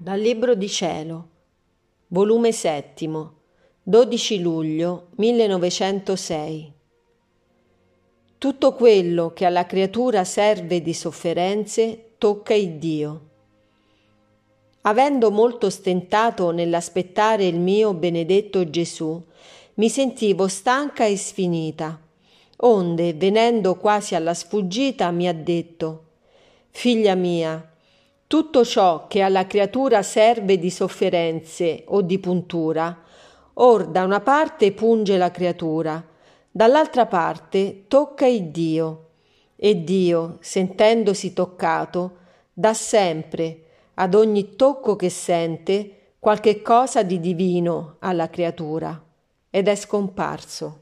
Dal Libro di Cielo, volume settimo, 12 luglio 1906. Tutto quello che alla creatura serve di sofferenze tocca il Dio. Avendo molto stentato nell'aspettare il mio benedetto Gesù, mi sentivo stanca e sfinita, onde, venendo quasi alla sfuggita, mi ha detto Figlia mia, tutto ciò che alla creatura serve di sofferenze o di puntura, or da una parte punge la creatura, dall'altra parte tocca il Dio, e Dio, sentendosi toccato, dà sempre, ad ogni tocco che sente, qualche cosa di divino alla creatura, ed è scomparso.